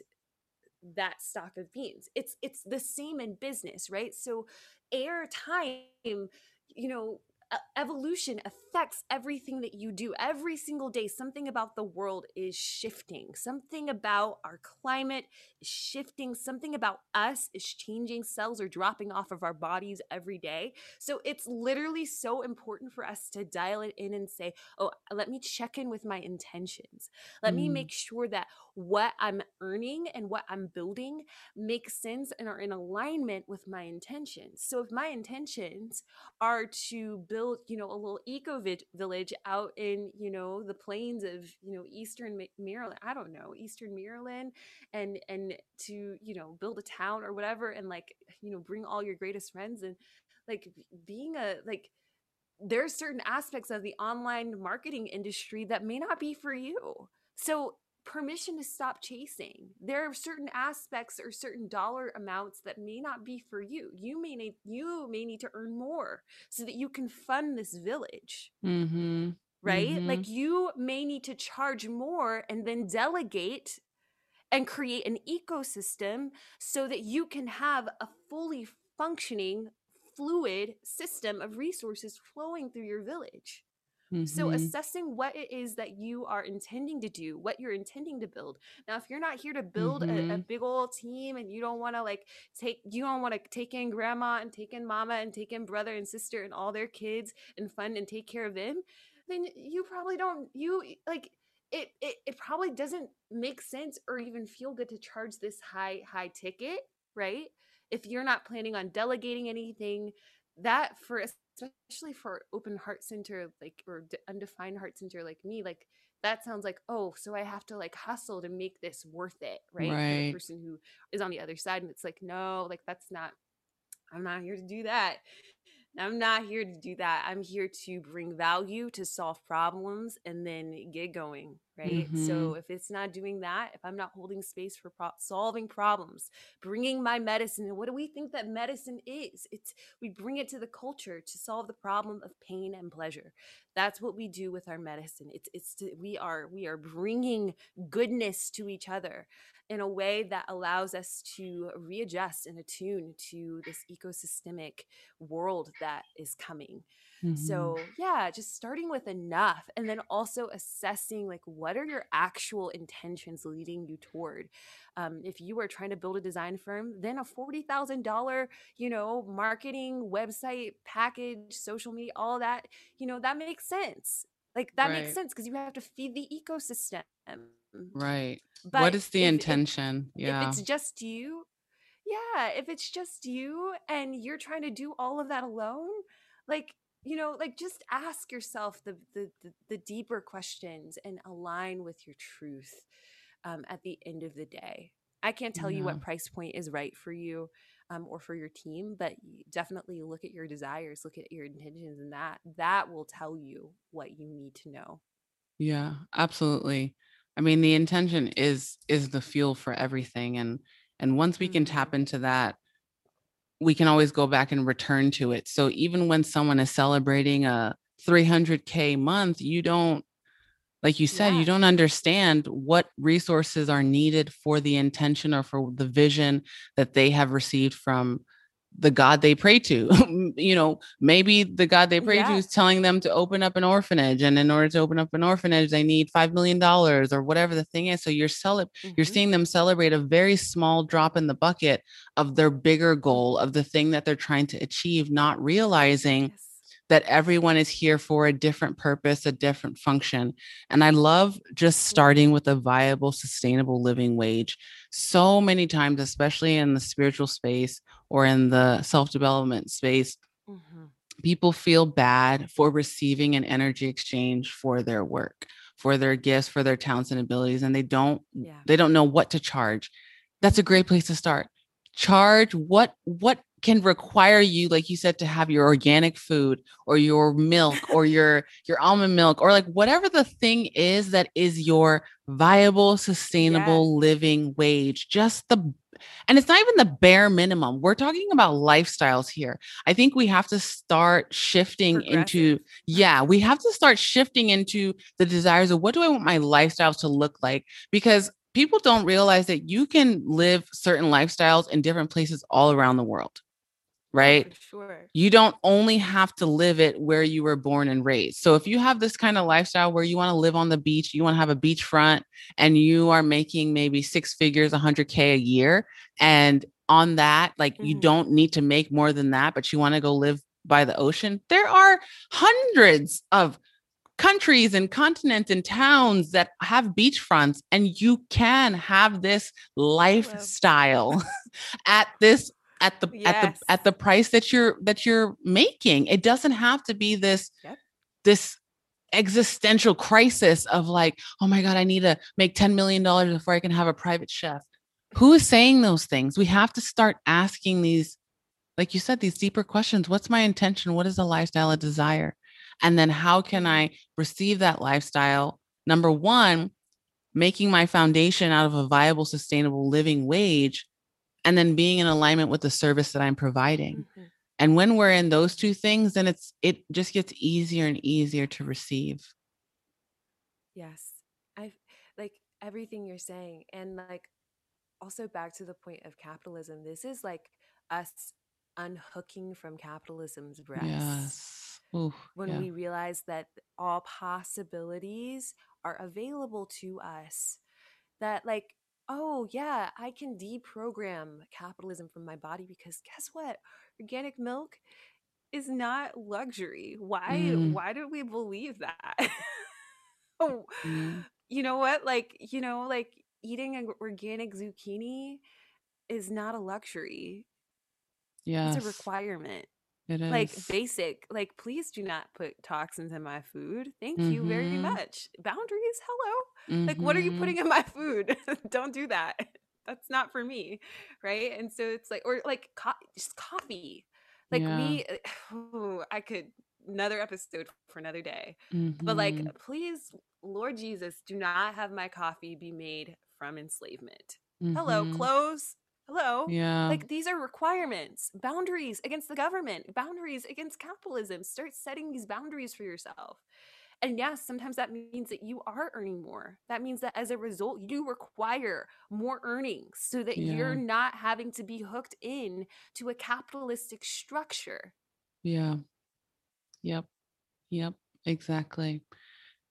that stock of beans. It's it's the same in business right? So air time you know evolution affects everything that you do. Every single day something about the world is shifting. Something about our climate is shifting. Something about us is changing. Cells are dropping off of our bodies every day. So it's literally so important for us to dial it in and say oh let me check in with my intentions. Let mm. me make sure that what i'm earning and what i'm building makes sense and are in alignment with my intentions. So if my intentions are to build build you know a little eco village out in you know the plains of you know eastern maryland i don't know eastern maryland and and to you know build a town or whatever and like you know bring all your greatest friends and like being a like there are certain aspects of the online marketing industry that may not be for you. So permission to stop chasing. There are certain aspects or certain dollar amounts that may not be for you. You may need you may need to earn more so that you can fund this village. Mm-hmm. Right? Mm-hmm. Like you may need to charge more and then delegate and create an ecosystem so that you can have a fully functioning fluid system of resources flowing through your village So, assessing what it is that you are intending to do, what you're intending to build. Now, if you're not here to build a, a Mm-hmm. big old team and you don't want to like take, you don't want to take in grandma and take in mama and take in brother and sister and all their kids and fund and take care of them, then you probably don't, you like, it, it, it probably doesn't make sense or even feel good to charge this high, high ticket, right? If you're not planning on delegating anything, that for especially for open heart center like or undefined heart center like me like that sounds like oh so i have to like hustle to make this worth it right for the Right. person who is on the other side and it's like no like that's not i'm not here to do that I'm not here to do that. I'm here to bring value, to solve problems, and then get going, right? Mm-hmm. So if it's not doing that, if I'm not holding space for pro- solving problems, bringing my medicine, and what do we think that medicine is? It's we bring it to the culture to solve the problem of pain and pleasure. That's what we do with our medicine. It's it's to, we are we are bringing goodness to each other in a way that allows us to readjust and attune to this ecosystemic world that is coming. Mm-hmm. So, yeah, just starting with enough and then also assessing like what are your actual intentions leading you toward. Um, if you are trying to build a design firm, then a $40,000, you know, marketing, website, package, social media, all that, you know, that makes sense. Like that makes sense because you have to feed the ecosystem. Right. But what is the if- if- intention? if yeah. it's just you yeah if it's just you and you're trying to do all of that alone like you know like just ask yourself the the the, the deeper questions and align with your truth um, at the end of the day. I can't tell you what price point is right for you um, or for your team but definitely look at your desires look at your intentions and that that will tell you what you need to know. Yeah, absolutely. I mean, the intention is is the fuel for everything and and once we can tap into that, we can always go back and return to it. So even when someone is celebrating a 300k month, you don't like you said, Yeah. you don't understand what resources are needed for the intention or for the vision that they have received from the God they pray to. you know, maybe the God they pray to is telling them to open up an orphanage. And in order to open up an orphanage, they need $5 million or whatever the thing is. So you're cele- you're Mhm. seeing them celebrate a very small drop in the bucket of their bigger goal of the thing that they're trying to achieve, not realizing Yes. that everyone is here for a different purpose, a different function. And I love just starting with a viable, sustainable living wage. So many times, especially in the spiritual space or in the self development space, Mhm. people feel bad for receiving an energy exchange for their work for their gifts for their talents and abilities and they don't Yeah. they don't know what to charge that's a great place to start charge what what can require you like you said to have your organic food or your milk or your your almond milk or like whatever the thing is that is your viable sustainable living wage just the and it's not even the bare minimum. We're talking about lifestyles here. I think we have to start shifting into yeah we have to start shifting into the desires of what do i want my lifestyles to look like? Because people don't realize that you can live certain lifestyles in different places all around the world right for sure. you don't only have to live it where you were born and raised. So if you have this kind of lifestyle where you want to live on the beach, you want to have a beachfront and you are making maybe six figures, 100K a year. And on that, like you Mhm. don't need to make more than that, but you want to go live by the ocean. There are hundreds of countries and continents and towns that have beachfronts and you can have this lifestyle at this at the at the at the price that you're that you're making. It doesn't have to be this Yep. this existential crisis of like oh my god i need to make 10 million dollars before i can have a private chef. Who is saying those things? We have to start asking these like you said these deeper questions. What's my intention? What is a lifestyle a desire? And then how can mm-hmm. i receive that lifestyle? Number one making my foundation out of a viable sustainable living wage and then being in alignment with the service that i'm providing Mhm. and when we're in those two things then it's it just gets easier and easier to receive Yes. I like everything you're saying. And like also back to the point of capitalism, this is like us unhooking from capitalism's breast. yes Ooh, when yeah. we realize that all possibilities are available to us that like oh yeah i can deprogram capitalism from my body because guess what? Organic milk is not luxury. Why Mm, why do we believe that? Oh mm, you know what? Like you know like eating an organic zucchini is not a luxury. Yeah. it's a requirement it like basic like please do not put toxins in my food thank you very Mm-hmm. much boundaries hello like what are you Mm-hmm. putting in my food don't do that that's not for me right and so it's like or like co- just coffee like Yeah. we oh, i could another episode for another day but like Mm-hmm. please lord jesus do not have my coffee be made from enslavement hello Mm-hmm. clothes hello Yeah. like these are requirements, boundaries against the government, boundaries against capitalism. Start setting these boundaries for yourself. And yes, sometimes that means that you are earning more. That means that as a result, you require more earnings so that Yeah. you're not having to be hooked in to a capitalistic structure. Yeah. Yep. Yep. Exactly.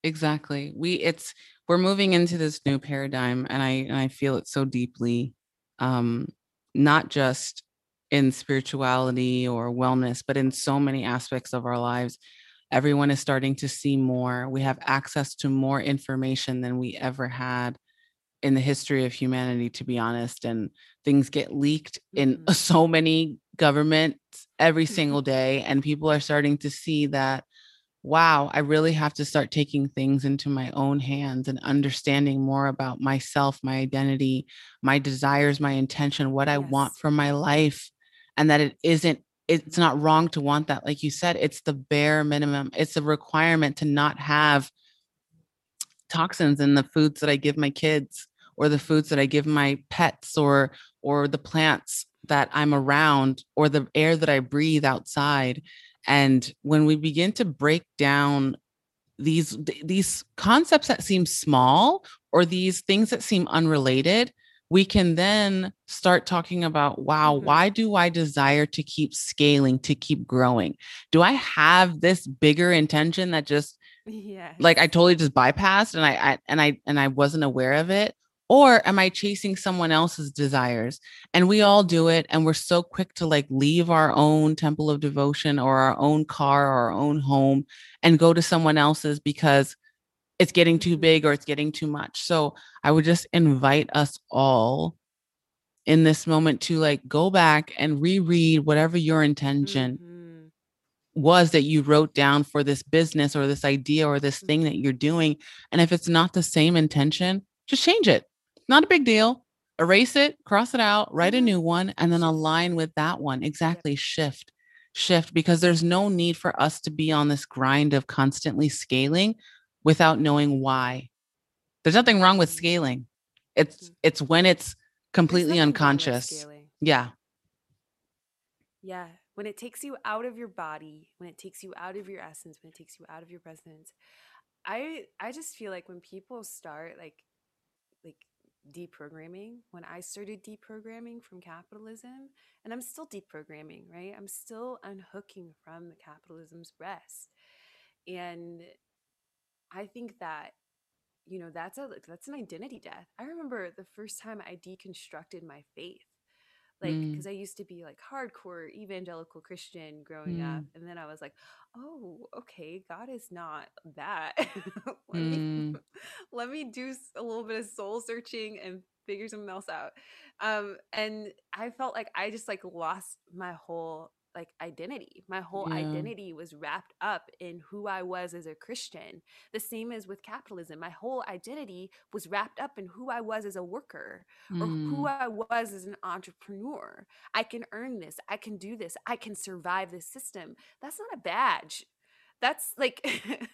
Exactly. We it's we're moving into this new paradigm and I and I feel it so deeply. Um not just in spirituality or wellness, but in so many aspects of our lives. Everyone is starting to see more. We have access to more information than we ever had in the history of humanity, to be honest. And things get leaked in Mhm. so many governments every single day. And people are starting to see that, wow, I really have to start taking things into my own hands and understanding more about myself, my identity, my desires, my intention, what I want for my life. And that it isn't it's not wrong to want that. Like you said, it's the bare minimum. It's a requirement to not have toxins in the foods that I give my kids or the foods that I give my pets or or the plants that I'm around or the air that I breathe outside. And when we begin to break down these these concepts that seem small or these things that seem unrelated, we can then start talking about wow, Mhm. why do I desire to keep scaling, to keep growing? Do I have this bigger intention that just Yes. like I totally just bypassed and I, I and I and I wasn't aware of it? Or am I chasing someone else's desires? And we all do it. And we're so quick to like leave our own temple of devotion or our own car or our own home and go to someone else's because it's getting too Mhm. big or it's getting too much. So I would just invite us all in this moment to like go back and reread whatever your intention Mhm. was that you wrote down for this business or this idea or this thing that you're doing. And if it's not the same intention, just change it. Not a big deal. Erase it, cross it out, write a Mhm. new one, and then align with that one. Exactly. Shift, shift, because there's no need for us to be on this grind of constantly scaling without knowing why. There's nothing wrong with Mhm. scaling. It's Mhm. it's when it's completely nothing wrong with unconscious. Yeah. Yeah, when it takes you out of your body, when it takes you out of your essence, when it takes you out of your presence. I I just feel like when people start like deprogramming, when I started deprogramming from capitalism, and I'm still deprogramming, right? I'm still unhooking from the capitalism's breast. And I think that you know that's a that's an identity death. I remember the first time I deconstructed my faith like Mm, because i used to be like hardcore evangelical christian growing up mm, and then i was like oh okay god is not that me mm, let me do a little bit of soul searching and figure something else out um and i felt like i just like lost my whole like identity my whole yeah. identity was wrapped up in who i was as a christian the same as with capitalism my whole identity was wrapped up in who i was as a worker or who Mm, I was as an entrepreneur. I can earn this. I can do this. I can survive this system. That's not a badge. That's like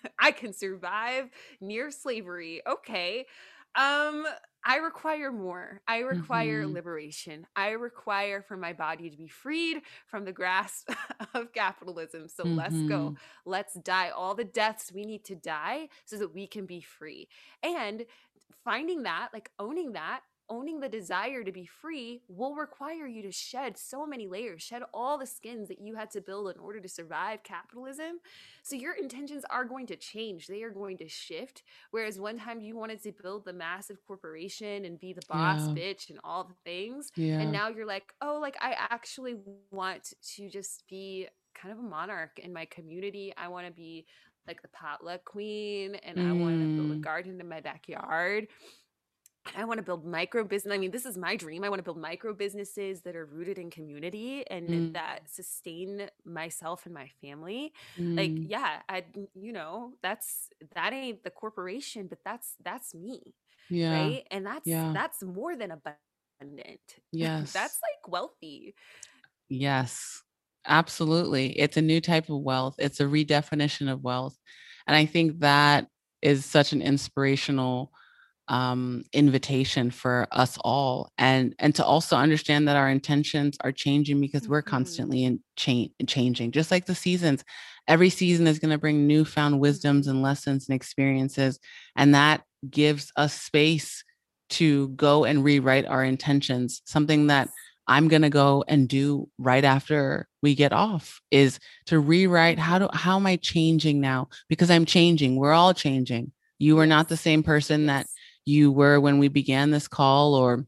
I can survive near slavery. Okay. Um I require more. I require mhm. liberation. I require for my body to be freed from the grasp of capitalism. So let's go. Mhm. Let's die all the deaths we need to die so that we can be free. And finding that, like owning that owning the desire to be free will require you to shed so many layers, shed all the skins that you had to build in order to survive capitalism. So your intentions are going to change, they are going to shift. Whereas one time you wanted to build the massive corporation and be the boss Yeah. bitch and all the things. And now you're like, oh, like I actually want to just be kind of a monarch in my community. I want to be like the potluck queen and I want to build a Mm. garden in my backyard. I want to build micro business. I mean, this is my dream. I want to build micro businesses that are rooted in community and Mm. that sustain myself and my family. Like, Mm. yeah, I, you know, that's that ain't the corporation, but that's that's me, Yeah. right? And that's Yeah. that's more than abundant. Yes. that's like wealthy. Yes. Absolutely. It's a new type of wealth. It's a redefinition of wealth. And I think that is such an inspirational um invitation for us all and and to also understand that our intentions are changing because we're Mhm. constantly in change changing just like the seasons. Every season is going to bring newfound wisdoms and lessons and experiences and that gives us space to go and rewrite our intentions. Something that i'm going to go and do right after we get off is to rewrite how do how am i changing now? Because i'm changing. We're all changing. You are not the same person that. You were when we began this call or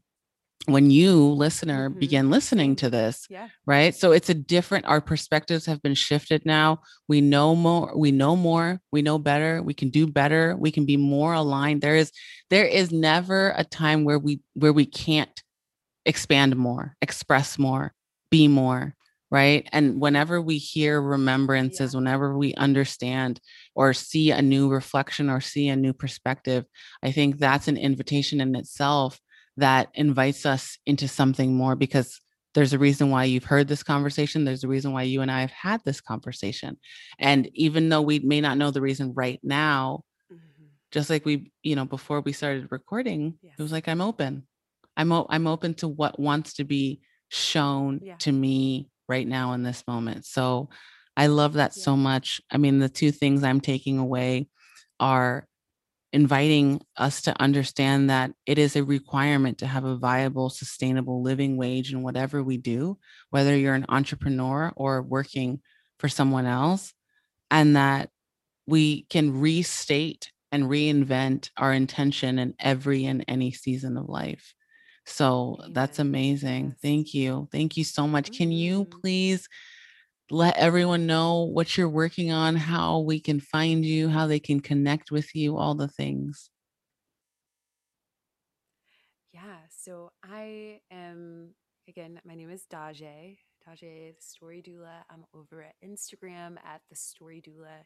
when you listener Mhm. began listening to this Yeah. right so it's a different our perspectives have been shifted now we know more we know more we know better we can do better we can be more aligned there is there is never a time where we where we can't expand more express more be more right and whenever we hear remembrances Yeah. whenever we understand or see a new reflection or see a new perspective i think that's an invitation in itself that invites us into something more because there's a reason why you've heard this conversation there's a reason why you and i have had this conversation and even though we may not know the reason right now Mhm. just like we you know before we started recording it was like i'm open i'm o- i'm open to what wants to be shown Yeah. to me right now in this moment so i love that Yeah. so much i mean the two things i'm taking away are inviting us to understand that it is a requirement to have a viable sustainable living wage in whatever we do whether you're an entrepreneur or working for someone else and that we can restate and reinvent our intention in every and any season of life. So that's amazing. Thank you. Thank you so much. Can you Mhm. please let everyone know what you're working on, how we can find you, how they can connect with you, all the things? Yeah. So I am again. My name is Daje. Daje, the Story Doula. I'm over at Instagram at the Story Doula.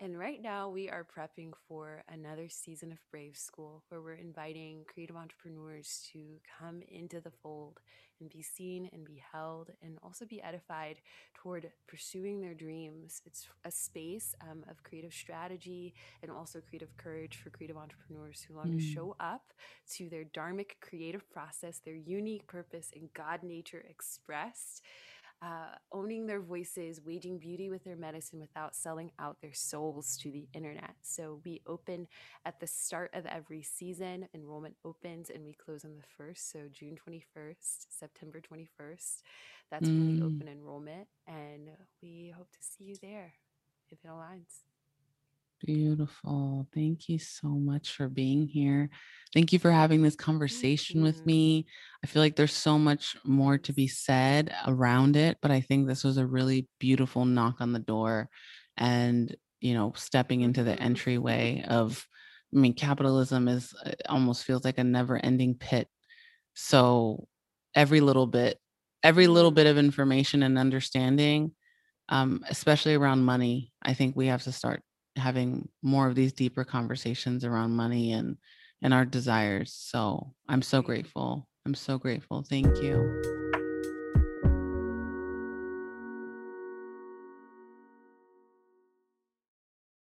And right now, we are prepping for another season of Brave School, where we're inviting creative entrepreneurs to come into the fold and be seen and be held, and also be edified toward pursuing their dreams. It's a space um, of creative strategy and also creative courage for creative entrepreneurs who long to Mm, show up to their dharmic creative process, their unique purpose, and God nature expressed uh, owning their voices, waging beauty with their medicine without selling out their souls to the internet. So we open at the start of every season. Enrollment opens and we close on the first. So June 21st, September 21st. That's when we mm. open enrollment. And we hope to see you there if it aligns. Beautiful. Thank you so much for being here. Thank you for having this conversation with me. I feel like there's so much more to be said around it, but I think this was a really beautiful knock on the door and, you know, stepping into the Mhm. entryway of, I mean, capitalism is uh, almost feels like a never ending pit. So every little bit, every little bit Mm. of information and understanding um, especially around money. I think we have to start having more of these deeper conversations around money and and our desires. So I'm so grateful. I'm so grateful. Thank you.